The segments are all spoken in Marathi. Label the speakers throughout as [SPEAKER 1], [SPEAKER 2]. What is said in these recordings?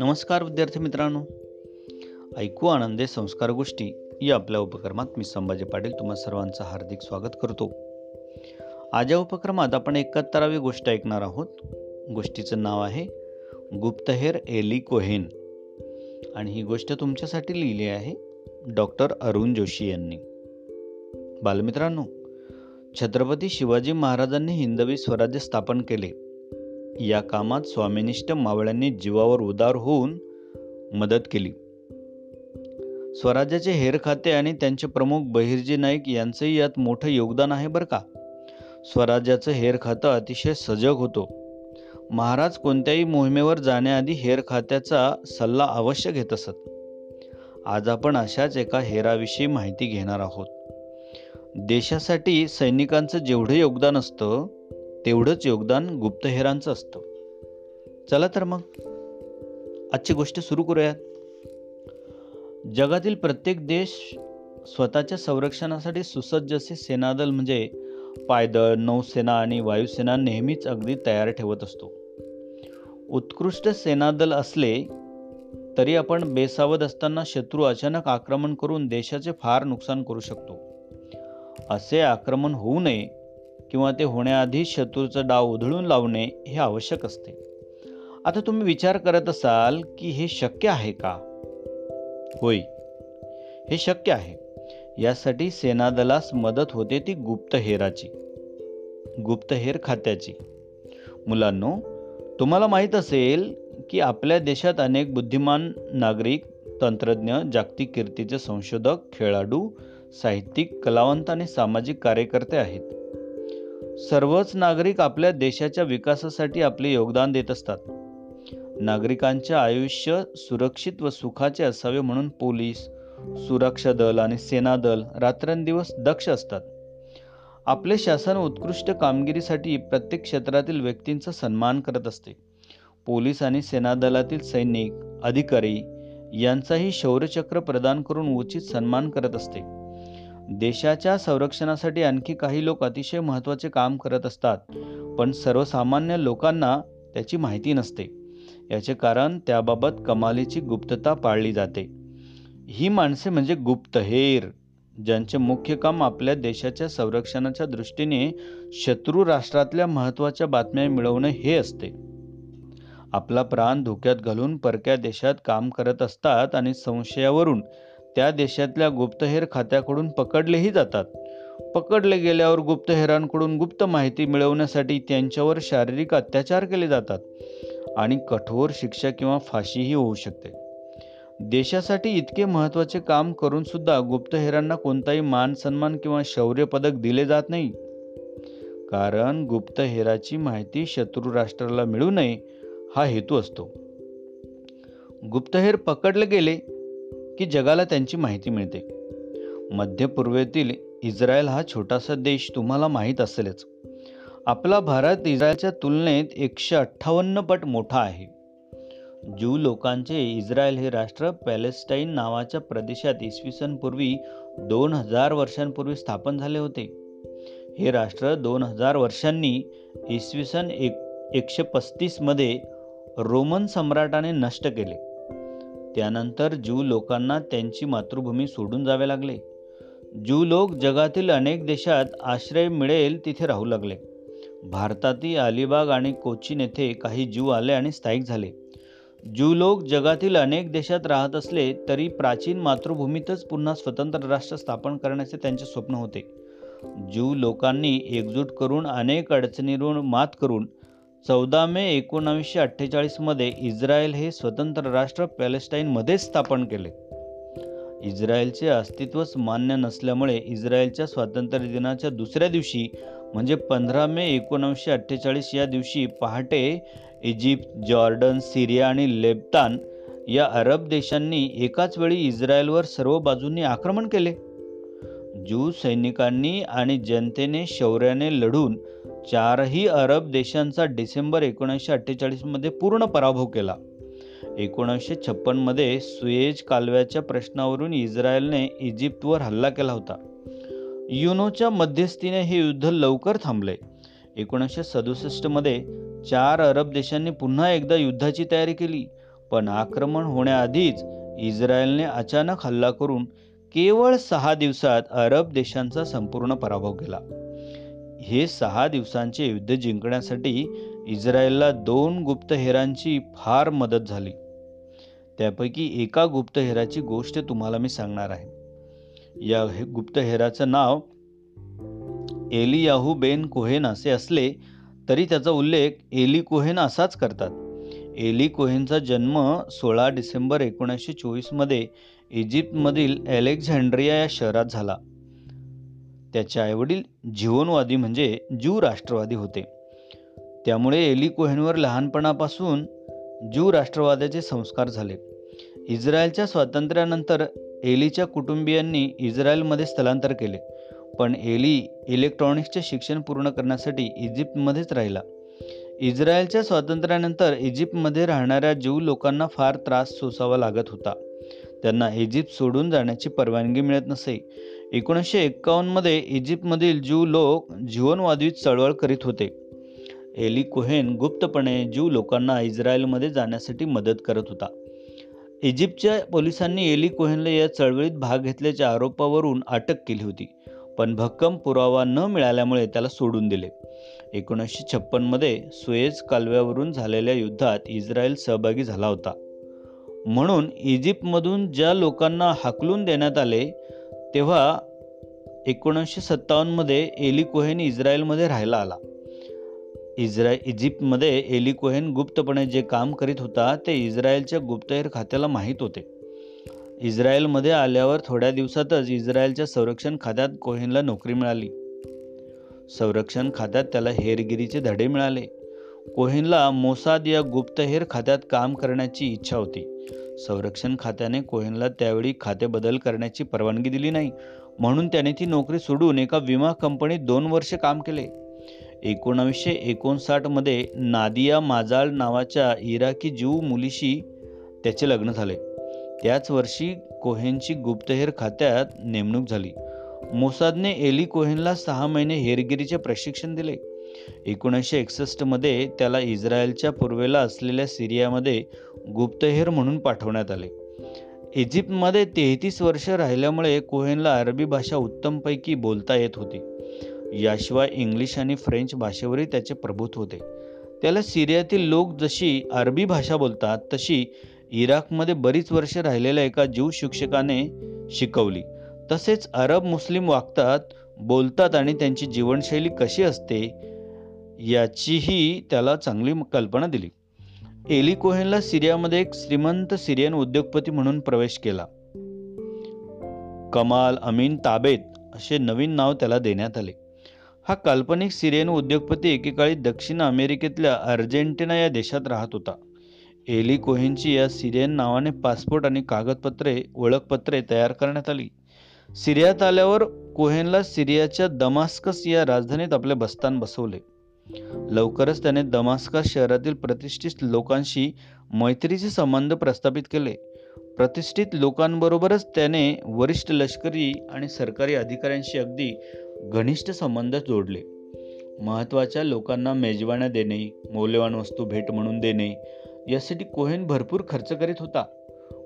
[SPEAKER 1] नमस्कार विद्यार्थी मित्रांनो. ऐकू आनंदे संस्कार गोष्टी या आपल्या उपक्रमात मी संभाजी पाटील तुम्हा सर्वांचं हार्दिक स्वागत करतो. आज या उपक्रमात आपण एकाहत्तरावी गोष्ट ऐकणार आहोत. गोष्टीचं नाव आहे गुप्तहेर एली कोहेन. आणि ही गोष्ट तुमच्यासाठी लिहिली आहे डॉक्टर अरुण जोशी यांनी. बालमित्रांनो छत्रपती शिवाजी महाराजांनी हिंदवी स्वराज्य स्थापन केले. या कामात स्वामिनिष्ठ मावळ्यांनी जीवावर उदार होऊन मदत केली. स्वराज्याचे हेर खाते आणि त्यांचे प्रमुख बहिर्जी नाईक यांचंही यात मोठं योगदान आहे बरं का? स्वराज्याचं हेर खातं अतिशय सजग होतो. महाराज कोणत्याही मोहिमेवर जाण्याआधी हेर खात्याचा सल्ला अवश्य घेत असत. आज आपण अशाच एका हेराविषयी माहिती घेणार आहोत. देशासाठी सैनिकांचं जेवढं योगदान असतं तेवढंच योगदान गुप्तहेरांचं असतं. चला तर मग आजची गोष्ट सुरू करूयात. जगातील प्रत्येक देश स्वतःच्या संरक्षणासाठी सुसज्ज असे सेनादल म्हणजे पायदळ नौसेना आणि वायुसेना नेहमीच अगदी तयार ठेवत असतो. उत्कृष्ट सेनादल असले तरी आपण बेसावध असताना शत्रू अचानक आक्रमण करून देशाचे फार नुकसान करू शकतो. असे आक्रमण होऊ नये किंवा ते होण्याआधी शत्रूचा डाव उधळून लावणे हे आवश्यक असते. आता तुम्ही विचार करत असाल की हे शक्य आहे का? होय हे शक्य आहे. यासाठी सेनादलास मदत होते ती गुप्तहेराची गुप्तहेर खात्याची. मुलांनो तुम्हाला माहीत असेल की आपल्या देशात अनेक बुद्धिमान नागरिक तंत्रज्ञ जागतिक कीर्तीचे संशोधक खेळाडू साहित्यिक कलावंत आणि सामाजिक कार्यकर्ते आहेत. सर्वच नागरिक आपल्या देशाच्या विकासासाठी आपले योगदान देत असतात. नागरिकांचे आयुष्य सुरक्षित व सुखाचे असावे म्हणून पोलीस सुरक्षा दल आणि सेना दल रात्रंदिवस दक्ष असतात. आपले शासन उत्कृष्ट कामगिरीसाठी प्रत्येक क्षेत्रातील व्यक्तींचा सन्मान करत असते. पोलीस आणि सेना दलातील सैनिक अधिकारी यांचाही शौर्यचक्र प्रदान करून उचित सन्मान करत असते. देशाच्या संरक्षणासाठी आणखी काही लोक अतिशय महत्त्वाचे काम करत असतात पण सर्वसामान्य लोकांना त्याची माहिती नसते. याचे कारण त्याबाबत कमालीची गुप्तता पाळली जाते. ही माणसे म्हणजे गुप्तहेर ज्यांचे मुख्य काम आपल्या देशाच्या संरक्षणाच्या दृष्टीने शत्रू राष्ट्रातल्या महत्त्वाच्या बातम्या मिळवणे हे असते. आपला प्राण धोक्यात घालून परक्या देशात काम करत असतात आणि संशयावरून त्या देशातल्या गुप्तहेर खात्याकडून पकडलेही जातात. पकडले गेल्यावर गुप्तहेरांकडून गुप्त माहिती मिळवण्यासाठी त्यांच्यावर शारीरिक अत्याचार केले जातात आणि कठोर शिक्षा किंवा फाशीही होऊ शकते. देशासाठी इतके महत्त्वाचे काम करून सुद्धा गुप्तहेरांना कोणताही मान सन्मान किंवा शौर्य पदक दिले जात नाही. कारण गुप्तहेराची माहिती शत्रू राष्ट्राला मिळू नये हा हेतू असतो. गुप्तहेर पकडले गेले की जगाला त्यांची माहिती मिळते. मध्य पूर्वेतील इस्रायल हा छोटासा देश तुम्हाला माहीत असेलच. आपला भारत इस्रायलच्या तुलनेत एकशे अठ्ठावन्न पट मोठा आहे. ज्यू लोकांचे इस्रायल हे राष्ट्र पॅलेस्टाईन नावाच्या प्रदेशात इसवी सन पूर्वी दोन हजार वर्षांपूर्वी स्थापन झाले होते. हे राष्ट्र दोन हजार वर्षांनी इसवी सन एक एकशे पस्तीसमध्ये रोमन सम्राटाने नष्ट केले. त्यानंतर ज्यू लोकांना त्यांची मातृभूमी सोडून जावे लागले. ज्यू लोक जगातील अनेक देशात आश्रय मिळेल तिथे राहू लागले. भारतातील अलिबाग आणि कोचीन येथे काही ज्यू आले आणि स्थायिक झाले. ज्यू लोक जगातील अनेक देशात राहत असले तरी प्राचीन मातृभूमीतच पुन्हा स्वतंत्र राष्ट्र स्थापन करण्याचे त्यांचे स्वप्न होते. ज्यू लोकांनी एकजूट करून अनेक अडचणींवर मात करून चौदा मे एकोणावीसशे अठ्ठेचाळीसमध्ये इस्रायल हे स्वतंत्र राष्ट्र पॅलेस्टाईनमध्येच स्थापन केले. इस्रायलचे अस्तित्वच मान्य नसल्यामुळे इस्रायलच्या स्वातंत्र्य दिनाच्या दुसऱ्या दिवशी म्हणजे पंधरा मे एकोणावीसशे अठ्ठेचाळीस या दिवशी पहाटे इजिप्त जॉर्डन सिरिया आणि लेबतान या अरब देशांनी एकाच वेळी इस्रायलवर सर्व बाजूंनी आक्रमण केले. ज्यू सैनिकांनी आणि जनतेने शौर्याने लढून चारही अरब देशांचा डिसेंबर एकोणीसशे अठ्ठेचाळीसमध्ये पूर्ण पराभव केला. एकोणीसशे छप्पनमध्ये सुएज कालव्याच्या प्रश्नावरून इस्रायलने इजिप्तवर हल्ला केला होता. युनोच्या मध्यस्थीने हे युद्ध लवकर थांबले. एकोणीसशे सदुसष्टमध्ये चार अरब देशांनी पुन्हा एकदा युद्धाची तयारी केली पण आक्रमण होण्याआधीच इस्रायलने अचानक हल्ला करून केवळ सहा दिवसात अरब देशांचा संपूर्ण पराभव केला. हे सहा दिवसांचे युद्ध जिंकण्यासाठी इस्रायलला दोन गुप्तहेरांची फार मदत झाली. त्यापैकी एका गुप्तहेराची गोष्ट तुम्हाला मी सांगणार आहे. या गुप्तहेराचं नाव एलियाहू बेन कोहेन असे असले तरी त्याचा उल्लेख एली कोहेन असाच करतात. एली कोहेनचा जन्म सोळा डिसेंबर एकोणीसशे चोवीसमध्ये इजिप्तमधील अलेक्झांड्रिया या शहरात झाला. त्याचे आईवडील जीवनवादी म्हणजे ज्यू राष्ट्रवादी होते. त्यामुळे एली कोहेनवर लहानपणापासून ज्यू राष्ट्रवादाचे संस्कार झाले. इस्रायलच्या स्वातंत्र्यानंतर एलीच्या कुटुंबियांनी इस्रायलमध्ये स्थलांतर केले पण एली इलेक्ट्रॉनिक्सचे शिक्षण पूर्ण करण्यासाठी इजिप्तमध्येच राहिला. इस्रायलच्या स्वातंत्र्यानंतर इजिप्तमध्ये राहणाऱ्या ज्यू लोकांना फार त्रास सोसावा लागत होता. त्यांना इजिप्त सोडून जाण्याची परवानगी मिळत नसे. एकोणीसशे एक्कावन्नमध्ये इजिप्तमधील ज्यू लोक जीवनवादी चळवळ करीत होते. एली कोहेन गुप्तपणे ज्यू लोकांना इस्रायलमध्ये जाण्यासाठी मदत करत होता. इजिप्तच्या पोलिसांनी एली कोहेनला या चळवळीत भाग घेतल्याच्या आरोपावरून अटक केली होती पण भक्कम पुरावा न मिळाल्यामुळे त्याला सोडून दिले. एकोणीसशे छप्पनमध्ये सुएज कालव्यावरून झालेल्या युद्धात इस्रायल सहभागी झाला होता. म्हणून इजिप्तमधून ज्या लोकांना हाकलून देण्यात आले तेव्हा एकोणीसशे सत्तावन्नमध्ये एली कोहेन इस्रायलमध्ये राहायला आला. इस्राय इजिप्तमध्ये एली कोहेन गुप्तपणे जे काम करीत होता ते इस्रायलच्या गुप्तहेर खात्याला माहीत होते. इस्रायलमध्ये आल्यावर थोड्या दिवसातच इस्रायलच्या संरक्षण खात्यात कोहेनला नोकरी मिळाली. संरक्षण खात्यात त्याला हेरगिरीचे धडे मिळाले. कोहेनला मोसाद या गुप्तहेर खात्यात काम करण्याची इच्छा होती. संरक्षण खात्याने कोहेनला त्यावेळी खाते बदल करण्याची परवानगी दिली नाही. म्हणून त्याने ती नोकरी सोडून एका विमा कंपनीत दोन वर्षे काम केले. एकोणावीसशे एकोणसाठमध्ये नादिया माजाळ नावाच्या इराकी जीव मुलीशी त्याचे लग्न झाले. त्याच वर्षी कोहेनची गुप्तहेर खात्यात नेमणूक झाली. मोसादने एली कोहेनला सहा महिने हेरगिरीचे प्रशिक्षण दिले. एकोणीसशे एकसष्टमध्ये त्याला इस्रायलच्या पूर्वेला असलेल्या सिरियामध्ये गुप्तहेर म्हणून पाठवण्यात आले. इजिप्तमध्ये तेहतीस वर्ष राहिल्यामुळे कोहेनला अरबी भाषा उत्तमपैकी बोलता येत होती. याशिवाय इंग्लिश आणि फ्रेंच भाषेवरही त्याचे प्रभुत्व होते. त्याला सिरियातील लोक जशी अरबी भाषा बोलतात तशी इराकमध्ये बरीच वर्ष राहिलेल्या एका जीव शिक्षकाने शिकवली. तसेच अरब मुस्लिम वागतात बोलतात आणि त्यांची जीवनशैली कशी असते याचीही त्याला चांगली कल्पना दिली. एली कोहेनला सिरियामध्ये एक श्रीमंत सिरियन उद्योगपती म्हणून प्रवेश केला. कमाल अमीन ताबेत असे नवीन नाव त्याला देण्यात आले. हा काल्पनिक सिरियन उद्योगपती एकेकाळी दक्षिण अमेरिकेतल्या अर्जेंटिना या देशात राहत होता. एली कोहेनची या सिरियन नावाने पासपोर्ट आणि कागदपत्रे ओळखपत्रे तयार करण्यात आली. सिरियात आल्यावर कोहेनला सिरियाच्या दमास्कस या राजधानीत आपले बस्तान बसवले. लवकरच त्याने दमास्कस शहरातील प्रतिष्ठित लोकांशी मैत्रीचे संबंध प्रस्थापित केले. प्रतिष्ठित लोकांबरोबरच त्याने वरिष्ठ लष्करी आणि सरकारी अधिकाऱ्यांशी अगदी घनिष्ठ संबंध जोडले. महत्त्वाच्या लोकांना मेजवान्या देणे मौल्यवान वस्तू भेट म्हणून देणे यासाठी कोहेन भरपूर खर्च करीत होता.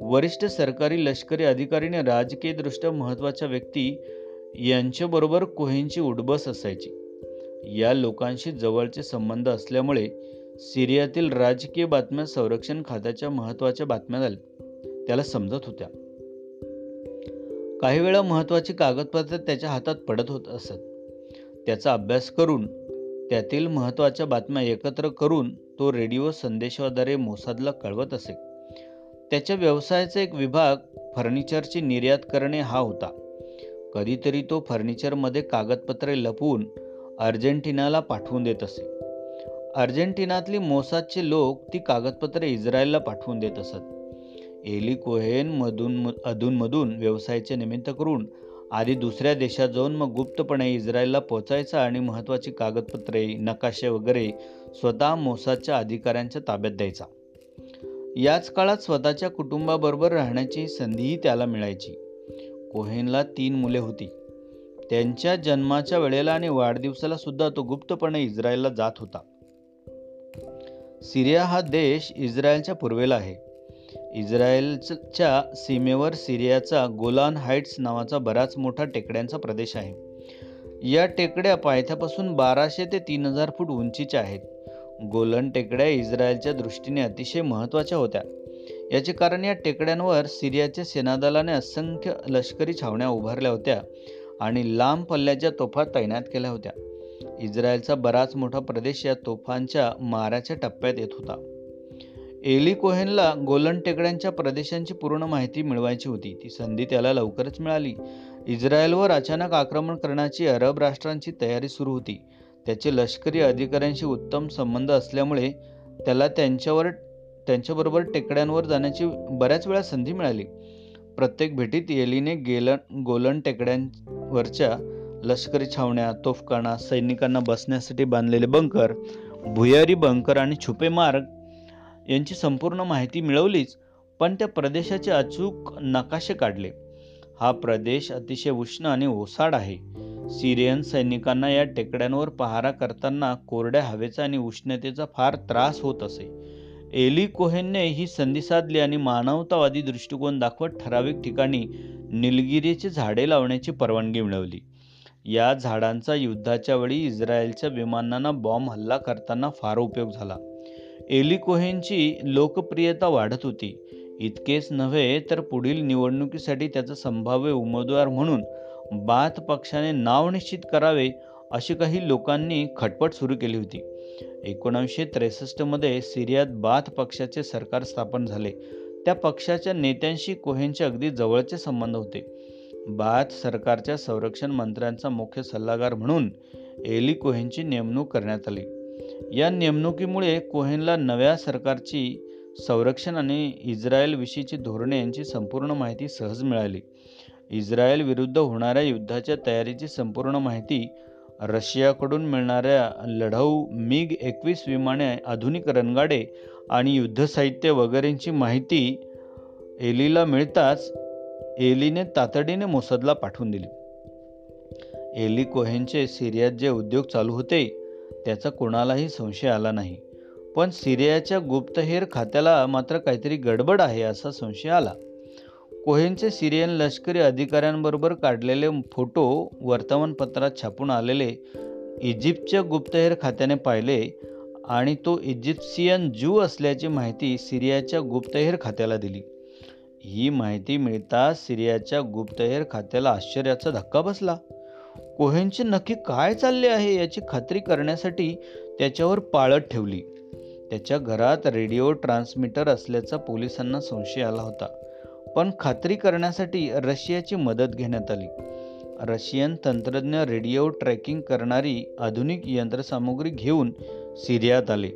[SPEAKER 1] वरिष्ठ सरकारी लष्करी अधिकारीने राजकीयदृष्ट्या महत्त्वाच्या व्यक्ती यांच्याबरोबर कोहेनची उडबस असायची. या लोकांशी जवळचे संबंध असल्यामुळे सिरियातील राजकीय बातम्या संरक्षण खात्याच्या महत्त्वाच्या बातम्या झाल्या. त्याला समजत होत्या. काही वेळा महत्त्वाची कागदपत्रे त्याच्या हातात पडत होत असत. त्याचा अभ्यास करून त्यातील महत्त्वाच्या बातम्या एकत्र करून तो रेडिओ संदेशाद्वारे मोसादला कळवत असे. त्याच्या व्यवसायाचा एक विभाग फर्निचरची निर्यात करणे हा होता. कधीतरी तो फर्निचरमध्ये कागदपत्रे लपवून अर्जेंटिनाला पाठवून देत असे. अर्जेंटिनातली मोसादचे लोक ती कागदपत्रे इस्रायलला पाठवून देत असत. एली कोहेन मधून अधूनमधून व्यवसायाचे निमित्त करून आधी दुसऱ्या देशात जाऊन मग गुप्तपणे इस्रायलला पोचायचा आणि महत्त्वाची कागदपत्रे नकाशे वगैरे स्वतः मोसादच्या अधिकाऱ्यांच्या ताब्यात द्यायचा. याच काळात स्वतःच्या कुटुंबाबरोबर राहण्याची संधीही त्याला मिळायची. कोहेनला तीन मुले होती. त्यांच्या जन्माच्या वेळेला आणि वाढदिवसाला सुद्धा तो गुप्तपणे इस्रायलला जात होता. सिरिया हा देश इस्रायलच्या पूर्वेला आहे. इस्रायलच्या सीमेवर सिरियाचा गोलान हाईट्स नावाचा बराच मोठा टेकड्यांचा प्रदेश आहे. या टेकड्या पायथ्यापासून बाराशे ते तीन हजार फूट उंचीच्या आहेत. गोलन टेकड्या इस्रायलच्या दृष्टीने अतिशय महत्त्वाच्या होत्या. याचे कारण या टेकड्यांवर सिरियाच्या सेनादलाने असंख्य लष्करी छावण्या उभारल्या होत्या. आणि लांब पल्ल्याच्या तोफा तैनात केल्या होत्या. इस्रायलचा बराच मोठा प्रदेश या तोफांच्या माराच्या टप्प्यात येत होता. एली कोहेनला गोलन टेकड्यांच्या प्रदेशांची पूर्ण माहिती मिळवायची होती. ती संधी त्याला लवकरच मिळाली. इस्रायलवर अचानक आक्रमण करण्याची अरब राष्ट्रांची तयारी सुरू होती. त्याचे लष्करी अधिकाऱ्यांशी उत्तम संबंध असल्यामुळे त्याला त्यांच्यावर त्यांच्याबरोबर टेकड्यांवर जाण्याची बऱ्याच वेळा संधी मिळाली. प्रत्येक भेटीत येलीने गेलन गोलन टेकड्यांवरच्या लष्करी छावण्या तोफखाना सैनिकांना बसण्यासाठी बांधलेले बंकर भुयारी बंकर आणि छुपे मार्ग यांची संपूर्ण माहिती मिळवलीच पण त्या प्रदेशाचे अचूक नकाशे काढले. हा प्रदेश अतिशय उष्ण आणि ओसाड आहे. सिरियन सैनिकांना या टेकड्यांवर पहारा करताना कोरड्या हवेचा आणि उष्णतेचा फार त्रास होत असे. एली कोहेनने ही संधी साधली आणि मानवतावादी दृष्टिकोन दाखवत ठराविक ठिकाणी निलगिरीची झाडे लावण्याची परवानगी मिळवली. या झाडांचा युद्धाच्या वेळी इस्रायलच्या विमानांना बॉम्ब हल्ला करताना फार उपयोग झाला. एली कोहेनची लोकप्रियता वाढत होती. इतकेच नव्हे तर पुढील निवडणुकीसाठी त्याचा संभाव्य उमेदवार म्हणून बाथ पक्षाने नाव निश्चित करावे अशी काही लोकांनी खटपट सुरू केली होती. एकोणावीसशे त्रेसष्टमध्ये सिरियात बाथ पक्षाचे सरकार स्थापन झाले. त्या पक्षाच्या नेत्यांशी कोहेनचे अगदी जवळचे संबंध होते. बाथ सरकारच्या संरक्षण मंत्र्यांचा मुख्य सल्लागार म्हणून एली कोहेनची नेमणूक करण्यात आली. या नेमणुकीमुळे कोहेनला नव्या सरकारची संरक्षण आणि इस्रायलविषयीची धोरणे यांची संपूर्ण माहिती सहज मिळाली. इस्रायल विरुद्ध होणाऱ्या युद्धाच्या तयारीची संपूर्ण माहिती रशियाकडून मिळणाऱ्या लढाऊ मिग एकवीस विमाने आधुनिक रणगाडे आणि युद्धसाहित्य वगैरेंची माहिती एलीला मिळताच एलीने तातडीने मोसदला पाठवून दिली. एली कोहेनचे सिरियात जे उद्योग चालू होते त्याचा कोणालाही संशय आला नाही. पण सिरियाच्या गुप्तहेर खात्याला मात्र काहीतरी गडबड आहे असा संशय आला. कोहेनचे सिरियन लष्करी अधिकाऱ्यांबरोबर काढलेले फोटो वर्तमानपत्रात छापून आलेले इजिप्तच्या गुप्तहेर खात्याने पाहिले आणि तो इजिप्शियन जू असल्याची माहिती सिरियाच्या गुप्तहेर खात्याला दिली. ही माहिती मिळताच सिरियाच्या गुप्तहेर खात्याला आश्चर्याचा धक्का बसला. कोहेनचे नक्की काय चालले आहे याची खात्री करण्यासाठी त्याच्यावर पाळत ठेवली. त्याच्या घरात रेडिओ ट्रान्समीटर असल्याचा पोलिसांना संशय आला होता. पण खात्री करण्यासाठी रशियाची मदत घेण्यात आली. रशियन तंत्रज्ञ रेडिओ ट्रॅकिंग करणारी आधुनिक यंत्रसामुग्री घेऊन सिरियात आले.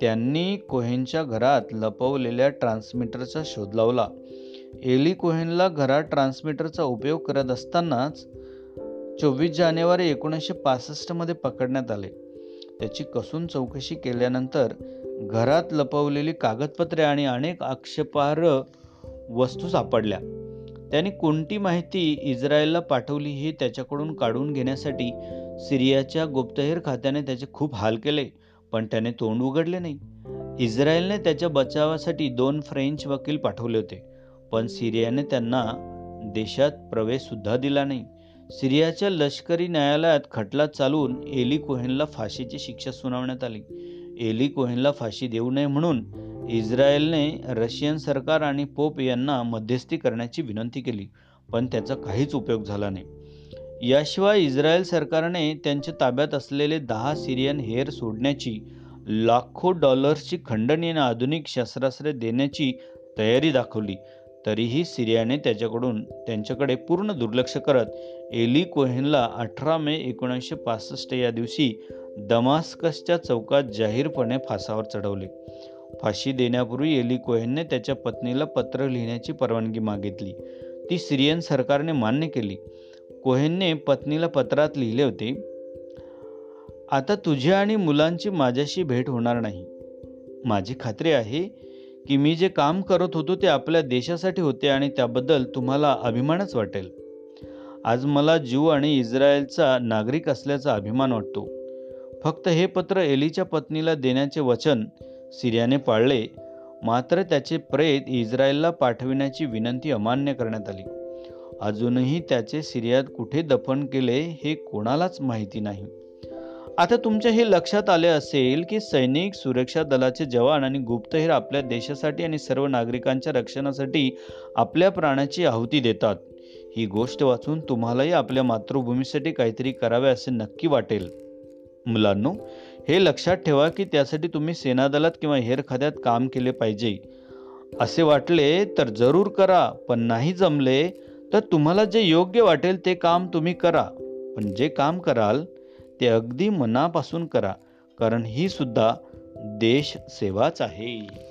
[SPEAKER 1] त्यांनी कोहेनच्या घरात लपवलेल्या ट्रान्समीटरचा शोध लावला. एली कोहेनला घरात ट्रान्समीटरचा उपयोग करत असतानाच चोवीस जानेवारी एकोणीसशे पासष्टमध्ये पकडण्यात आले. त्याची कसून चौकशी केल्यानंतर घरात लपवलेली कागदपत्रे आणि अनेक आक्षेपार्ह वस्तू सापडल्या. त्याने कोणती माहिती इस्रायलला पाठवली हे त्याच्याकडून काढून घेण्यासाठी सिरियाच्या गुप्तहेर खात्याने त्याचे खूप हाल केले पण त्याने तोंड उघडले नाही. इस्रायलने त्याच्या बचावासाठी दोन फ्रेंच वकील पाठवले होते पण सिरियाने त्यांना देशात प्रवेशसुद्धा दिला नाही. सिरियाच्या लष्करी न्यायालयात खटला चालवून एली कोहेनला फाशीची शिक्षा सुनावण्यात आली. एली कोहेनला फाशी देऊ नये म्हणून इस्रायलने रशियन सरकार आणि पोप यांना मध्यस्थी करण्याची विनंती केली पण त्याचा काहीच उपयोग झाला नाही. याशिवाय इस्रायल सरकारने त्यांच्या ताब्यात असलेले दहा सिरियन हेर सोडण्याची लाखो डॉलर्सची खंडणी आणि आधुनिक शस्त्रास्त्रे देण्याची तयारी दाखवली तरीही सिरियाने त्याच्याकडून त्यांच्याकडे पूर्ण दुर्लक्ष करत एली कोहेनला अठरा मे एकोणीसशे पासष्ट या दिवशी दमास्कसच्या चौकात जाहीरपणे फासावर चढवले. फाशी देण्यापूर्वी एली कोहेनने त्याच्या पत्नीला पत्र लिहिण्याची परवानगी मागितली. ती सिरियन सरकारने मान्य केली. कोहेनने पत्नीला पत्रात लिहिले होते आता तुझ्या आणि मुलांची माझ्याशी भेट होणार नाही. माझी खात्री आहे की मी जे काम करत होतो ते आपल्या देशासाठी होते आणि त्याबद्दल तुम्हाला अभिमानच वाटेल. आज मला ज्यू आणि इस्रायलचा नागरिक असल्याचा अभिमान वाटतो. फक्त हे पत्र एलीच्या पत्नीला देण्याचे वचन सिरियाने पाळले मात्र त्याचे प्रेत इस्रायलला पाठविण्याची विनंती अमान्य करण्यात आली. अजूनही त्याचे सिरियात कुठे दफन केले हे कोणालाच माहिती नाही. आता तुमच्या हे लक्षात आले असेल की सैनिक सुरक्षा दलाचे जवान आणि गुप्तहेर आपल्या देशासाठी आणि सर्व नागरिकांच्या रक्षणासाठी आपल्या प्राणाची आहुती देतात. ही गोष्ट वाचून तुम्हालाही आपल्या मातृभूमीसाठी काहीतरी करावे असे नक्की वाटेल. मुलांनो हे लक्षात ठेवा की त्यासाठी तुम्ही सेनादलात किंवा हेर खात्यात काम केले पाहिजे. असे वाटले तर जरूर करा पण नाही जमले तर तुम्हाला जे योग्य वाटेल ते काम तुम्ही करा. पण जे काम कराल ते अगदी मनापासून करा कारण ही सुद्धा देश सेवाच आहे.